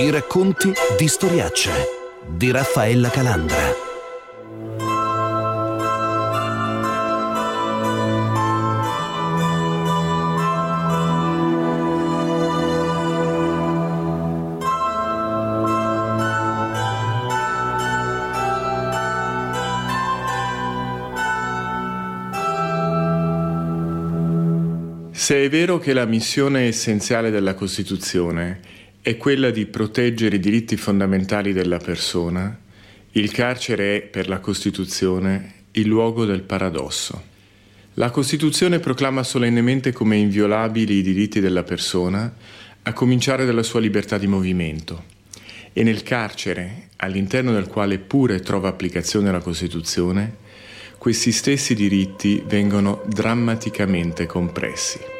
I racconti di Storiacce di Raffaella Calandra. Se è vero che la missione essenziale della Costituzione è quella di proteggere i diritti fondamentali della persona, il carcere è, per la Costituzione, il luogo del paradosso. La Costituzione proclama solennemente come inviolabili i diritti della persona, a cominciare dalla sua libertà di movimento. E nel carcere, all'interno del quale pure trova applicazione la Costituzione, questi stessi diritti vengono drammaticamente compressi.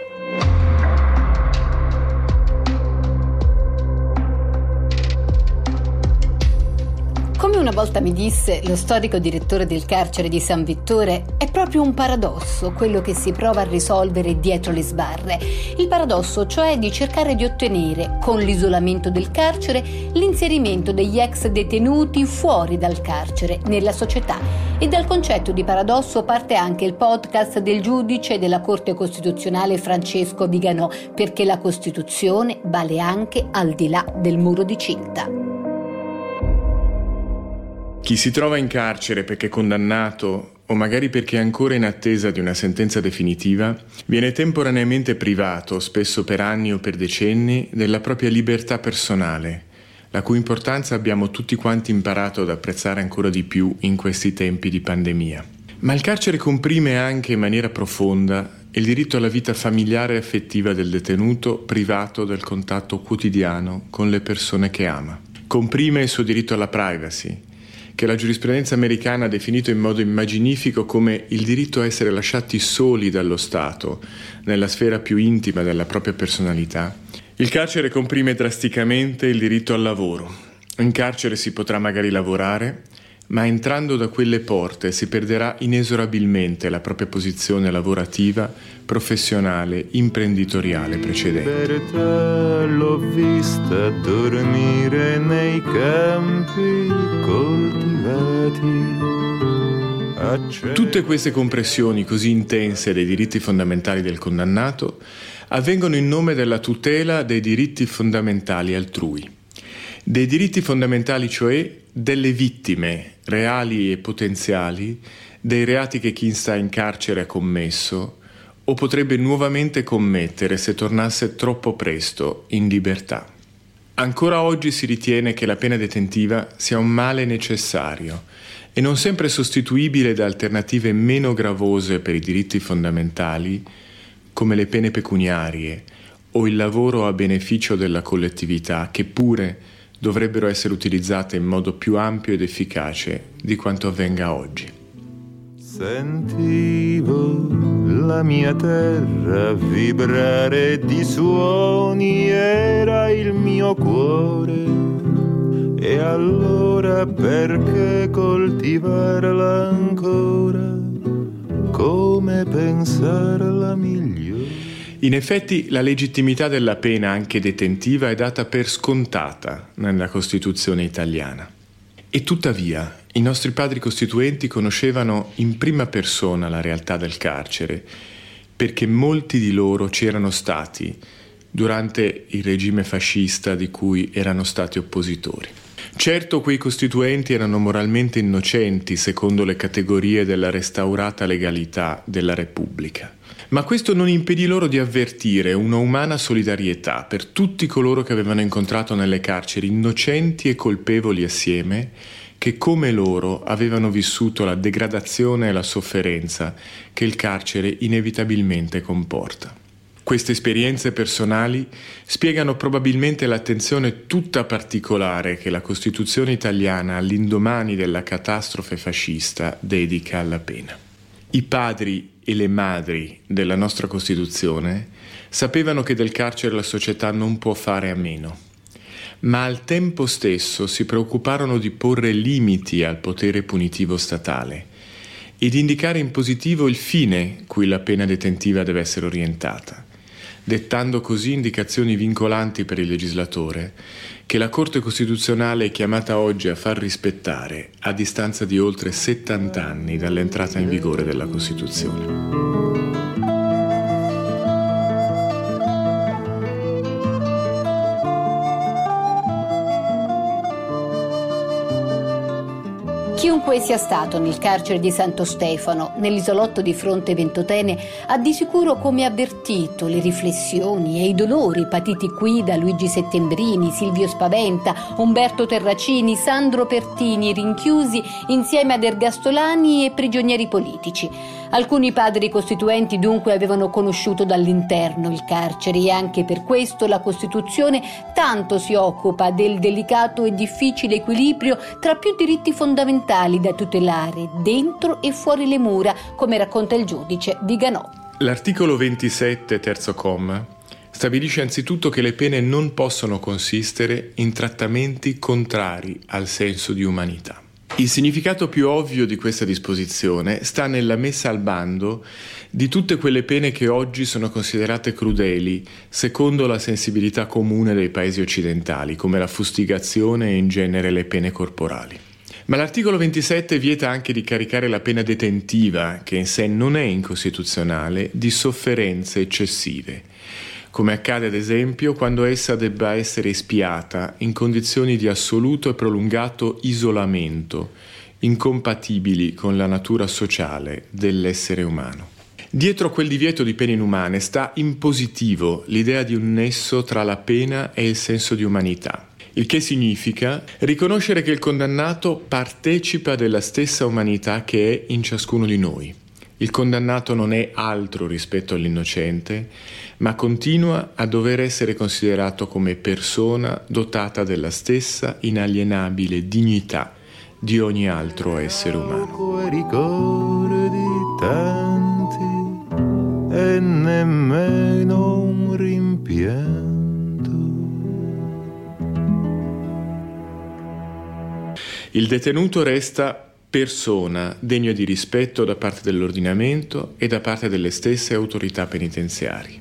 Una volta mi disse lo storico direttore del carcere di San Vittore, è proprio un paradosso quello che si prova a risolvere dietro le sbarre. Il paradosso cioè di cercare di ottenere, con l'isolamento del carcere, l'inserimento degli ex detenuti fuori dal carcere, nella società. E dal concetto di paradosso parte anche il podcast del giudice della Corte Costituzionale Francesco Viganò, perché la Costituzione vale anche al di là del muro di cinta. Chi si trova in carcere perché condannato o magari perché ancora in attesa di una sentenza definitiva, viene temporaneamente privato, spesso per anni o per decenni, della propria libertà personale, la cui importanza abbiamo tutti quanti imparato ad apprezzare ancora di più in questi tempi di pandemia. Ma il carcere comprime anche in maniera profonda il diritto alla vita familiare e affettiva del detenuto privato del contatto quotidiano con le persone che ama. Comprime il suo diritto alla privacy, che la giurisprudenza americana ha definito in modo immaginifico come il diritto a essere lasciati soli dallo Stato, nella sfera più intima della propria personalità, il carcere comprime drasticamente il diritto al lavoro. In carcere si potrà magari lavorare, ma entrando da quelle porte si perderà inesorabilmente la propria posizione lavorativa, professionale, imprenditoriale precedente. Libertà l'ho vista dormire nei campi coltivati. Tutte queste compressioni così intense dei diritti fondamentali del condannato avvengono in nome della tutela dei diritti fondamentali altrui. Dei diritti fondamentali, cioè delle vittime reali e potenziali dei reati che chi sta in carcere ha commesso o potrebbe nuovamente commettere se tornasse troppo presto in libertà. Ancora oggi si ritiene che la pena detentiva sia un male necessario e non sempre sostituibile da alternative meno gravose per i diritti fondamentali come le pene pecuniarie o il lavoro a beneficio della collettività che pure dovrebbero essere utilizzate in modo più ampio ed efficace di quanto avvenga oggi. Sentivo la mia terra vibrare di suoni, era il mio cuore. E allora perché coltivarla ancora? Come pensarla migliore? In effetti la legittimità della pena anche detentiva è data per scontata nella Costituzione italiana. E tuttavia i nostri padri costituenti conoscevano in prima persona la realtà del carcere, perché molti di loro c'erano stati durante il regime fascista di cui erano stati oppositori. Certo quei costituenti erano moralmente innocenti secondo le categorie della restaurata legalità della Repubblica. Ma questo non impedì loro di avvertire una umana solidarietà per tutti coloro che avevano incontrato nelle carceri, innocenti e colpevoli assieme, che come loro avevano vissuto la degradazione e la sofferenza che il carcere inevitabilmente comporta. Queste esperienze personali spiegano probabilmente l'attenzione tutta particolare che la Costituzione italiana all'indomani della catastrofe fascista dedica alla pena. I padri e le madri della nostra Costituzione sapevano che del carcere la società non può fare a meno, ma al tempo stesso si preoccuparono di porre limiti al potere punitivo statale e di indicare in positivo il fine cui la pena detentiva deve essere orientata, dettando così indicazioni vincolanti per il legislatore che la Corte Costituzionale è chiamata oggi a far rispettare a distanza di oltre 70 anni dall'entrata in vigore della Costituzione. Chiunque sia stato nel carcere di Santo Stefano, nell'isolotto di fronte Ventotene, ha di sicuro come avvertito le riflessioni e i dolori patiti qui da Luigi Settembrini, Silvio Spaventa, Umberto Terracini, Sandro Pertini, rinchiusi insieme ad ergastolani e prigionieri politici. Alcuni padri costituenti dunque avevano conosciuto dall'interno il carcere e anche per questo la Costituzione tanto si occupa del delicato e difficile equilibrio tra più diritti fondamentali da tutelare dentro e fuori le mura, come racconta il giudice Viganò. L'articolo 27, terzo comma, stabilisce anzitutto che le pene non possono consistere in trattamenti contrari al senso di umanità. Il significato più ovvio di questa disposizione sta nella messa al bando di tutte quelle pene che oggi sono considerate crudeli, secondo la sensibilità comune dei paesi occidentali, come la fustigazione e in genere le pene corporali. Ma l'articolo 27 vieta anche di caricare la pena detentiva, che in sé non è incostituzionale, di sofferenze eccessive come accade ad esempio quando essa debba essere espiata in condizioni di assoluto e prolungato isolamento, incompatibili con la natura sociale dell'essere umano. Dietro quel divieto di pene inumane sta in positivo l'idea di un nesso tra la pena e il senso di umanità, il che significa riconoscere che il condannato partecipa della stessa umanità che è in ciascuno di noi. Il condannato non è altro rispetto all'innocente, ma continua a dover essere considerato come persona dotata della stessa inalienabile dignità di ogni altro essere umano. Ricordi tanti e nemmeno un rimpianto. Il detenuto resta persona degna di rispetto da parte dell'ordinamento e da parte delle stesse autorità penitenziarie,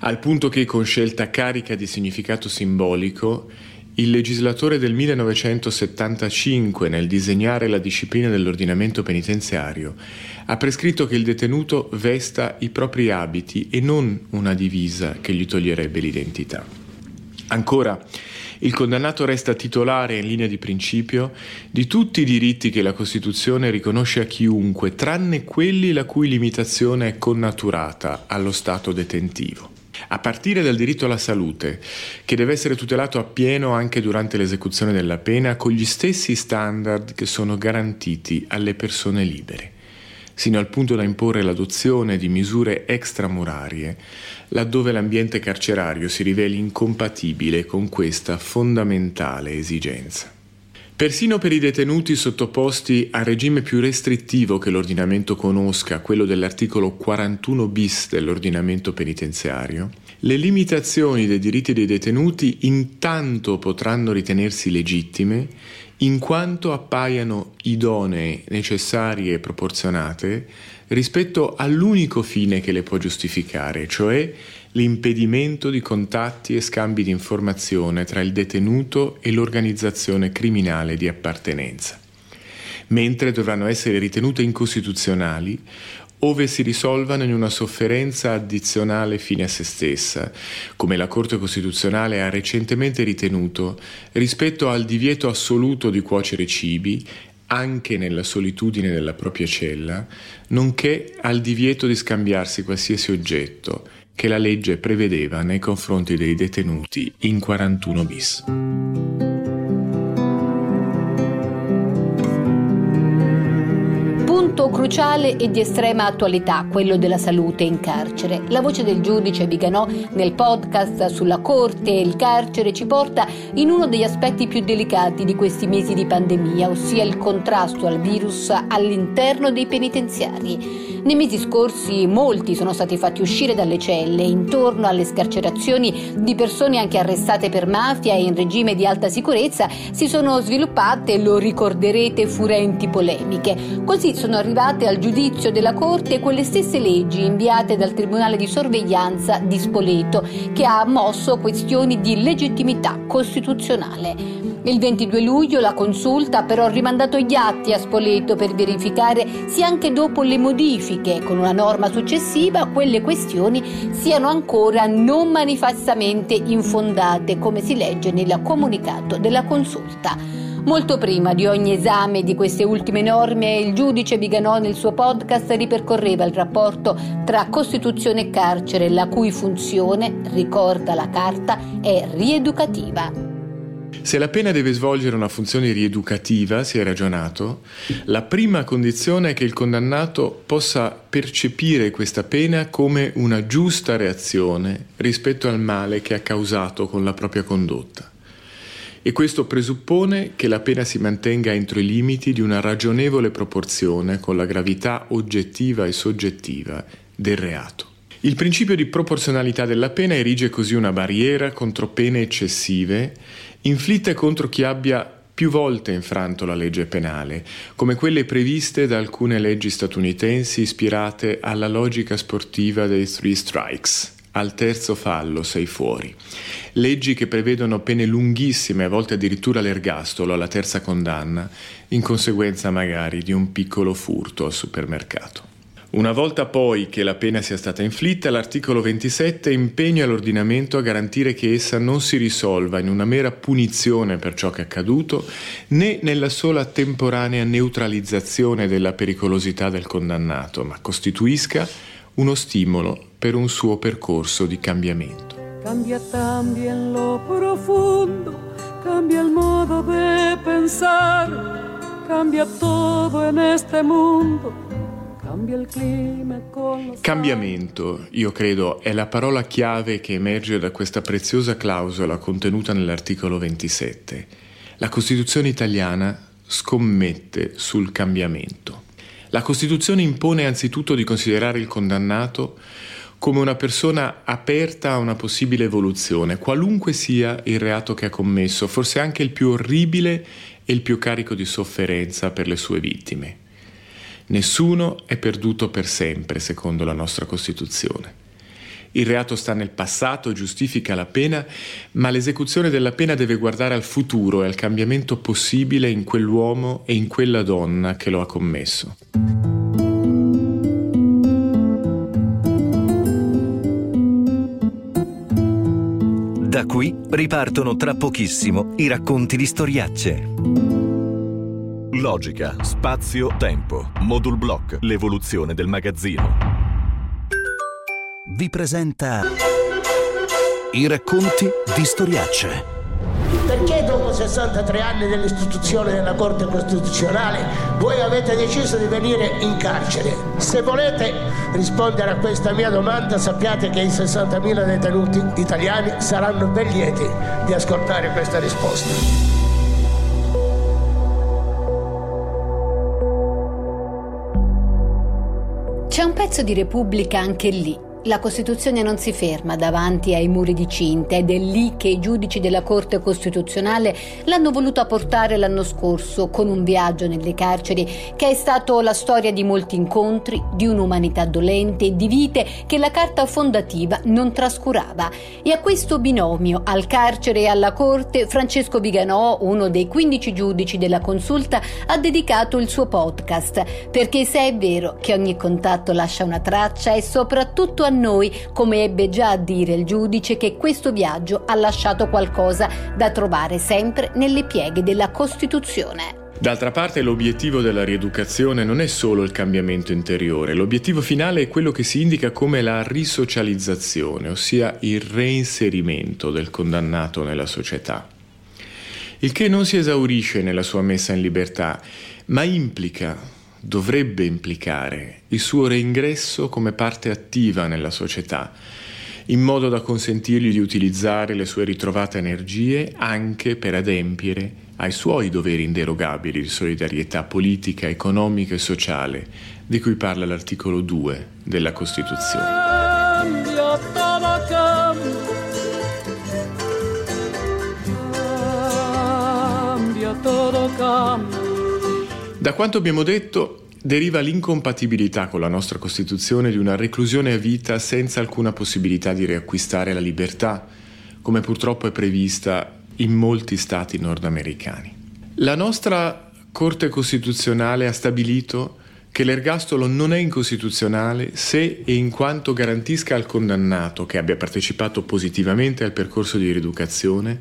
al punto che con scelta carica di significato simbolico il legislatore del 1975, nel disegnare la disciplina dell'ordinamento penitenziario, ha prescritto che il detenuto vesta i propri abiti e non una divisa che gli toglierebbe l'identità. Ancora, il condannato resta titolare in linea di principio di tutti i diritti che la Costituzione riconosce a chiunque, tranne quelli la cui limitazione è connaturata allo stato detentivo. A partire dal diritto alla salute, che deve essere tutelato appieno anche durante l'esecuzione della pena con gli stessi standard che sono garantiti alle persone libere sino al punto da imporre l'adozione di misure extramurarie, laddove l'ambiente carcerario si riveli incompatibile con questa fondamentale esigenza. Persino per i detenuti sottoposti al regime più restrittivo che l'ordinamento conosca, quello dell'articolo 41 bis dell'ordinamento penitenziario, le limitazioni dei diritti dei detenuti intanto potranno ritenersi legittime in quanto appaiano idonee, necessarie e proporzionate rispetto all'unico fine che le può giustificare, cioè l'impedimento di contatti e scambi di informazione tra il detenuto e l'organizzazione criminale di appartenenza. Mentre dovranno essere ritenute incostituzionali ove si risolvano in una sofferenza addizionale fine a se stessa, come la Corte Costituzionale ha recentemente ritenuto rispetto al divieto assoluto di cuocere cibi anche nella solitudine della propria cella, nonché al divieto di scambiarsi qualsiasi oggetto che la legge prevedeva nei confronti dei detenuti in 41 bis. Cruciale e di estrema attualità, quello della salute in carcere. La voce del giudice Viganò nel podcast sulla corte e il carcere ci porta in uno degli aspetti più delicati di questi mesi di pandemia, ossia il contrasto al virus all'interno dei penitenziari. Nei mesi scorsi molti sono stati fatti uscire dalle celle intorno alle scarcerazioni di persone anche arrestate per mafia e in regime di alta sicurezza si sono sviluppate, lo ricorderete, furenti polemiche. Così sono arrivate al giudizio della Corte quelle stesse leggi inviate dal Tribunale di sorveglianza di Spoleto che ha mosso questioni di legittimità costituzionale. Il 22 luglio la consulta ha però rimandato gli atti a Spoleto per verificare se anche dopo le modifiche con una norma successiva quelle questioni siano ancora non manifestamente infondate, come si legge nel comunicato della consulta. Molto prima di ogni esame di queste ultime norme, il giudice Viganò nel suo podcast ripercorreva il rapporto tra Costituzione e carcere, la cui funzione, ricorda la Carta, è rieducativa. Se la pena deve svolgere una funzione rieducativa, si è ragionato, la prima condizione è che il condannato possa percepire questa pena come una giusta reazione rispetto al male che ha causato con la propria condotta. E questo presuppone che la pena si mantenga entro i limiti di una ragionevole proporzione con la gravità oggettiva e soggettiva del reato. Il principio di proporzionalità della pena erige così una barriera contro pene eccessive inflitte contro chi abbia più volte infranto la legge penale, come quelle previste da alcune leggi statunitensi ispirate alla logica sportiva dei three strikes. Al terzo fallo sei fuori. Leggi che prevedono pene lunghissime, a volte addirittura l'ergastolo alla terza condanna, in conseguenza magari di un piccolo furto al supermercato. Una volta poi che la pena sia stata inflitta, l'articolo 27 impegna l'ordinamento a garantire che essa non si risolva in una mera punizione per ciò che è accaduto, né nella sola temporanea neutralizzazione della pericolosità del condannato, ma costituisca uno stimolo per un suo percorso di cambiamento. Cambia también lo profondo, cambia il modo di pensare, cambia tutto in este mondo Cambiamento, io credo, è la parola chiave che emerge da questa preziosa clausola contenuta nell'articolo 27. La Costituzione italiana scommette sul cambiamento. La Costituzione impone anzitutto di considerare il condannato come una persona aperta a una possibile evoluzione, qualunque sia il reato che ha commesso, forse anche il più orribile e il più carico di sofferenza per le sue vittime. Nessuno è perduto per sempre, secondo la nostra Costituzione. Il reato sta nel passato, giustifica la pena, ma l'esecuzione della pena deve guardare al futuro e al cambiamento possibile in quell'uomo e in quella donna che lo ha commesso. Da qui ripartono tra pochissimo i racconti di storiacce. Logica, spazio, tempo. Modul Block, l'evoluzione del magazzino. Vi presenta i racconti di storiacce. Perché dopo 63 anni dell'istituzione della Corte Costituzionale voi avete deciso di venire in carcere? Se volete rispondere a questa mia domanda sappiate che i 60.000 detenuti italiani saranno ben lieti di ascoltare questa risposta. Pezzo di Repubblica anche lì, la Costituzione non si ferma davanti ai muri di cinta ed è lì che i giudici della Corte Costituzionale l'hanno voluta portare l'anno scorso con un viaggio nelle carceri che è stato la storia di molti incontri, di un'umanità dolente e di vite che la Carta fondativa non trascurava. E a questo binomio, al carcere e alla Corte, Francesco Viganò, uno dei 15 giudici della consulta, ha dedicato il suo podcast, perché se è vero che ogni contatto lascia una traccia e soprattutto a noi, come ebbe già a dire il giudice, che questo viaggio ha lasciato qualcosa da trovare sempre nelle pieghe della Costituzione. D'altra parte l'obiettivo della rieducazione non è solo il cambiamento interiore, l'obiettivo finale è quello che si indica come la risocializzazione, ossia il reinserimento del condannato nella società. Il che non si esaurisce nella sua messa in libertà, ma implica dovrebbe implicare il suo reingresso come parte attiva nella società, in modo da consentirgli di utilizzare le sue ritrovate energie anche per adempiere ai suoi doveri inderogabili di solidarietà politica, economica e sociale, di cui parla l'articolo 2 della Costituzione. Da quanto abbiamo detto, deriva l'incompatibilità con la nostra Costituzione di una reclusione a vita senza alcuna possibilità di riacquistare la libertà, come purtroppo è prevista in molti stati nordamericani. La nostra Corte Costituzionale ha stabilito che l'ergastolo non è incostituzionale se e in quanto garantisca al condannato che abbia partecipato positivamente al percorso di rieducazione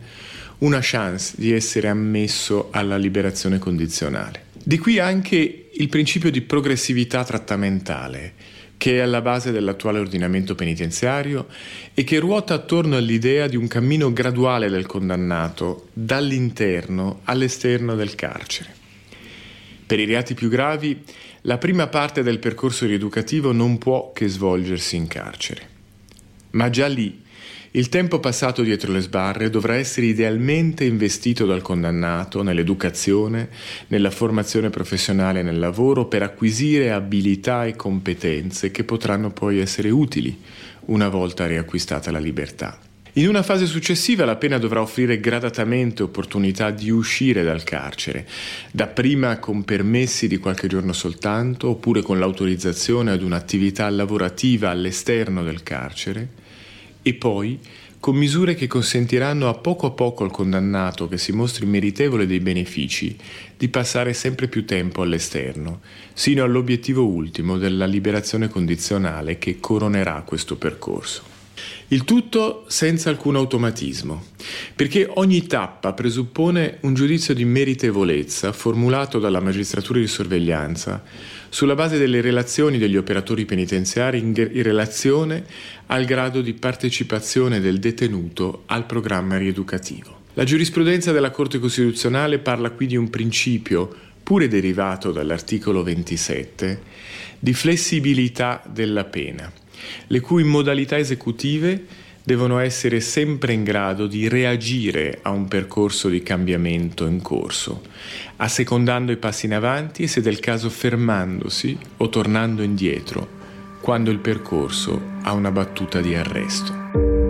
una chance di essere ammesso alla liberazione condizionale. Di qui anche il principio di progressività trattamentale, che è alla base dell'attuale ordinamento penitenziario e che ruota attorno all'idea di un cammino graduale del condannato dall'interno all'esterno del carcere. Per i reati più gravi, la prima parte del percorso rieducativo non può che svolgersi in carcere. Ma già lì il tempo passato dietro le sbarre dovrà essere idealmente investito dal condannato nell'educazione, nella formazione professionale e nel lavoro per acquisire abilità e competenze che potranno poi essere utili una volta riacquistata la libertà. In una fase successiva la pena dovrà offrire gradatamente opportunità di uscire dal carcere, dapprima con permessi di qualche giorno soltanto, oppure con l'autorizzazione ad un'attività lavorativa all'esterno del carcere, e poi con misure che consentiranno a poco a poco al condannato che si mostri meritevole dei benefici di passare sempre più tempo all'esterno, sino all'obiettivo ultimo della liberazione condizionale che coronerà questo percorso. Il tutto senza alcun automatismo, perché ogni tappa presuppone un giudizio di meritevolezza formulato dalla magistratura di sorveglianza sulla base delle relazioni degli operatori penitenziari in, in relazione al grado di partecipazione del detenuto al programma rieducativo. La giurisprudenza della Corte Costituzionale parla qui di un principio, pure derivato dall'articolo 27, di flessibilità della pena le cui modalità esecutive devono essere sempre in grado di reagire a un percorso di cambiamento in corso, assecondando i passi in avanti e se del caso fermandosi o tornando indietro quando il percorso ha una battuta di arresto.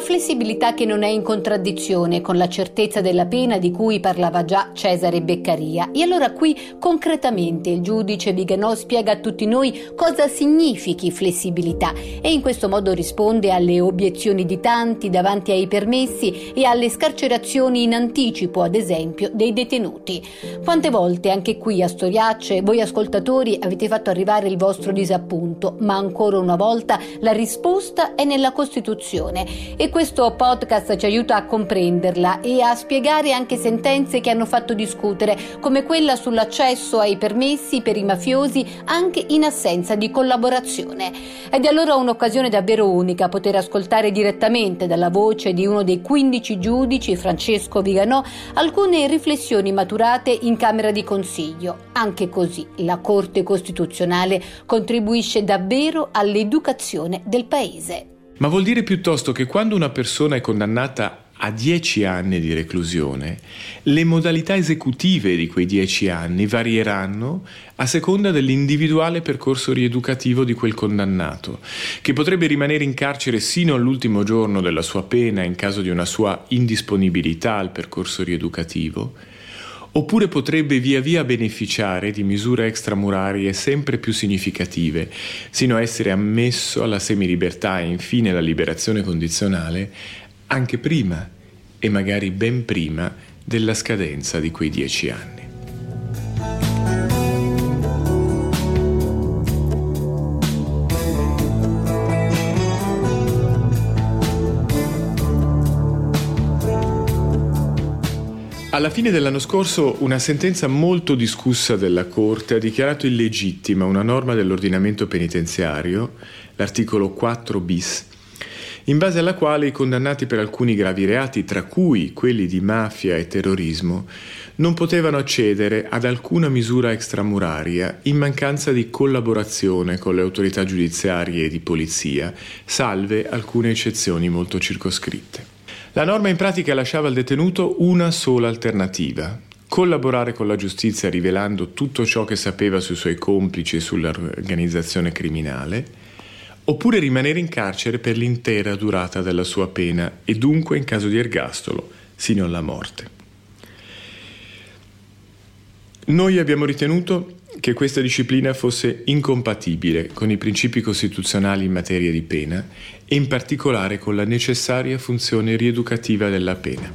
Flessibilità che non è in contraddizione con la certezza della pena di cui parlava già Cesare Beccaria. E allora qui concretamente il giudice Viganò spiega a tutti noi cosa significhi flessibilità e in questo modo risponde alle obiezioni di tanti davanti ai permessi e alle scarcerazioni in anticipo, ad esempio, dei detenuti. Quante volte anche qui a Storiacce voi ascoltatori avete fatto arrivare il vostro disappunto, ma ancora una volta la risposta è nella Costituzione e questo podcast ci aiuta a comprenderla e a spiegare anche sentenze che hanno fatto discutere, come quella sull'accesso ai permessi per i mafiosi anche in assenza di collaborazione. Ed è allora un'occasione davvero unica poter ascoltare direttamente dalla voce di uno dei 15 giudici, Francesco Viganò, alcune riflessioni maturate in Camera di Consiglio. Anche così la Corte Costituzionale contribuisce davvero all'educazione del Paese. Ma vuol dire piuttosto che quando una persona è condannata a dieci anni di reclusione, le modalità esecutive di quei dieci anni varieranno a seconda dell'individuale percorso rieducativo di quel condannato, che potrebbe rimanere in carcere sino all'ultimo giorno della sua pena in caso di una sua indisponibilità al percorso rieducativo, oppure potrebbe via via beneficiare di misure extramurarie sempre più significative, sino a essere ammesso alla semilibertà e infine alla liberazione condizionale anche prima e magari ben prima della scadenza di quei dieci anni. Alla fine dell'anno scorso una sentenza molto discussa della Corte ha dichiarato illegittima una norma dell'ordinamento penitenziario, l'articolo 4 bis, in base alla quale i condannati per alcuni gravi reati, tra cui quelli di mafia e terrorismo, non potevano accedere ad alcuna misura extramuraria in mancanza di collaborazione con le autorità giudiziarie e di polizia, salve alcune eccezioni molto circoscritte. La norma in pratica lasciava al detenuto una sola alternativa, collaborare con la giustizia rivelando tutto ciò che sapeva sui suoi complici e sull'organizzazione criminale, oppure rimanere in carcere per l'intera durata della sua pena e dunque in caso di ergastolo sino alla morte. Noi abbiamo ritenuto che questa disciplina fosse incompatibile con i principi costituzionali in materia di pena e in particolare con la necessaria funzione rieducativa della pena.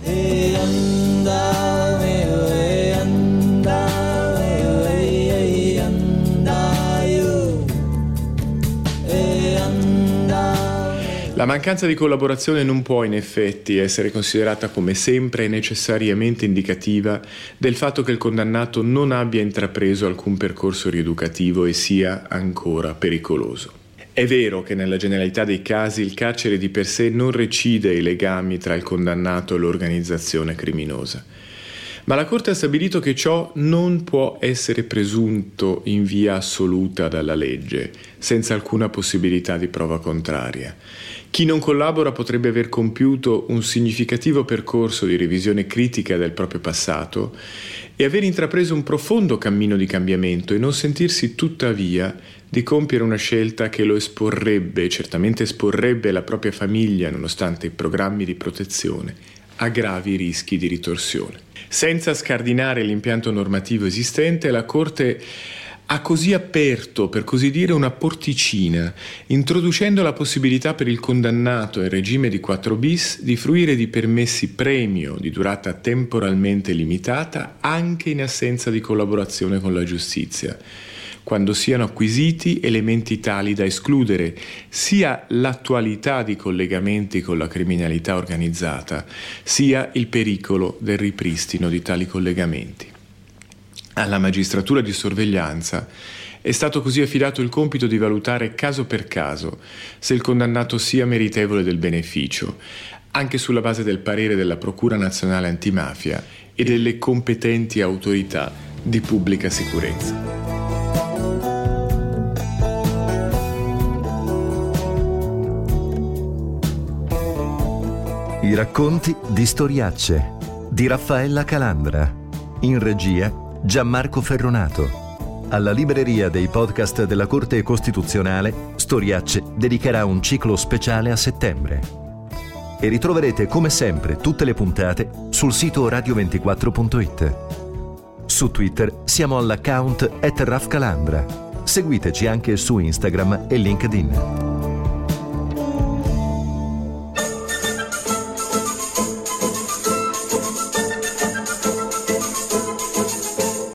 La mancanza di collaborazione non può in effetti essere considerata come sempre e necessariamente indicativa del fatto che il condannato non abbia intrapreso alcun percorso rieducativo e sia ancora pericoloso. È vero che nella generalità dei casi il carcere di per sé non recide i legami tra il condannato e l'organizzazione criminosa. Ma la Corte ha stabilito che ciò non può essere presunto in via assoluta dalla legge, senza alcuna possibilità di prova contraria. Chi non collabora potrebbe aver compiuto un significativo percorso di revisione critica del proprio passato e aver intrapreso un profondo cammino di cambiamento e non sentirsi tuttavia di compiere una scelta che lo esporrebbe, certamente esporrebbe la propria famiglia, nonostante i programmi di protezione, a gravi rischi di ritorsione. Senza scardinare l'impianto normativo esistente, la Corte ha così aperto, per così dire, una porticina, introducendo la possibilità per il condannato in regime di 4 bis di fruire di permessi premio di durata temporalmente limitata anche in assenza di collaborazione con la giustizia, quando siano acquisiti elementi tali da escludere sia l'attualità di collegamenti con la criminalità organizzata, sia il pericolo del ripristino di tali collegamenti alla magistratura di sorveglianza, è stato così affidato il compito di valutare caso per caso se il condannato sia meritevole del beneficio, anche sulla base del parere della Procura nazionale antimafia e delle competenti autorità di pubblica sicurezza. Racconti di storiacce di Raffaella Calandra, in regia Gianmarco Ferronato. Alla libreria dei podcast della Corte Costituzionale, Storiacce dedicherà un ciclo speciale a settembre. E ritroverete come sempre tutte le puntate sul sito radio24.it. Su Twitter siamo all'account at. Seguiteci anche su Instagram e LinkedIn.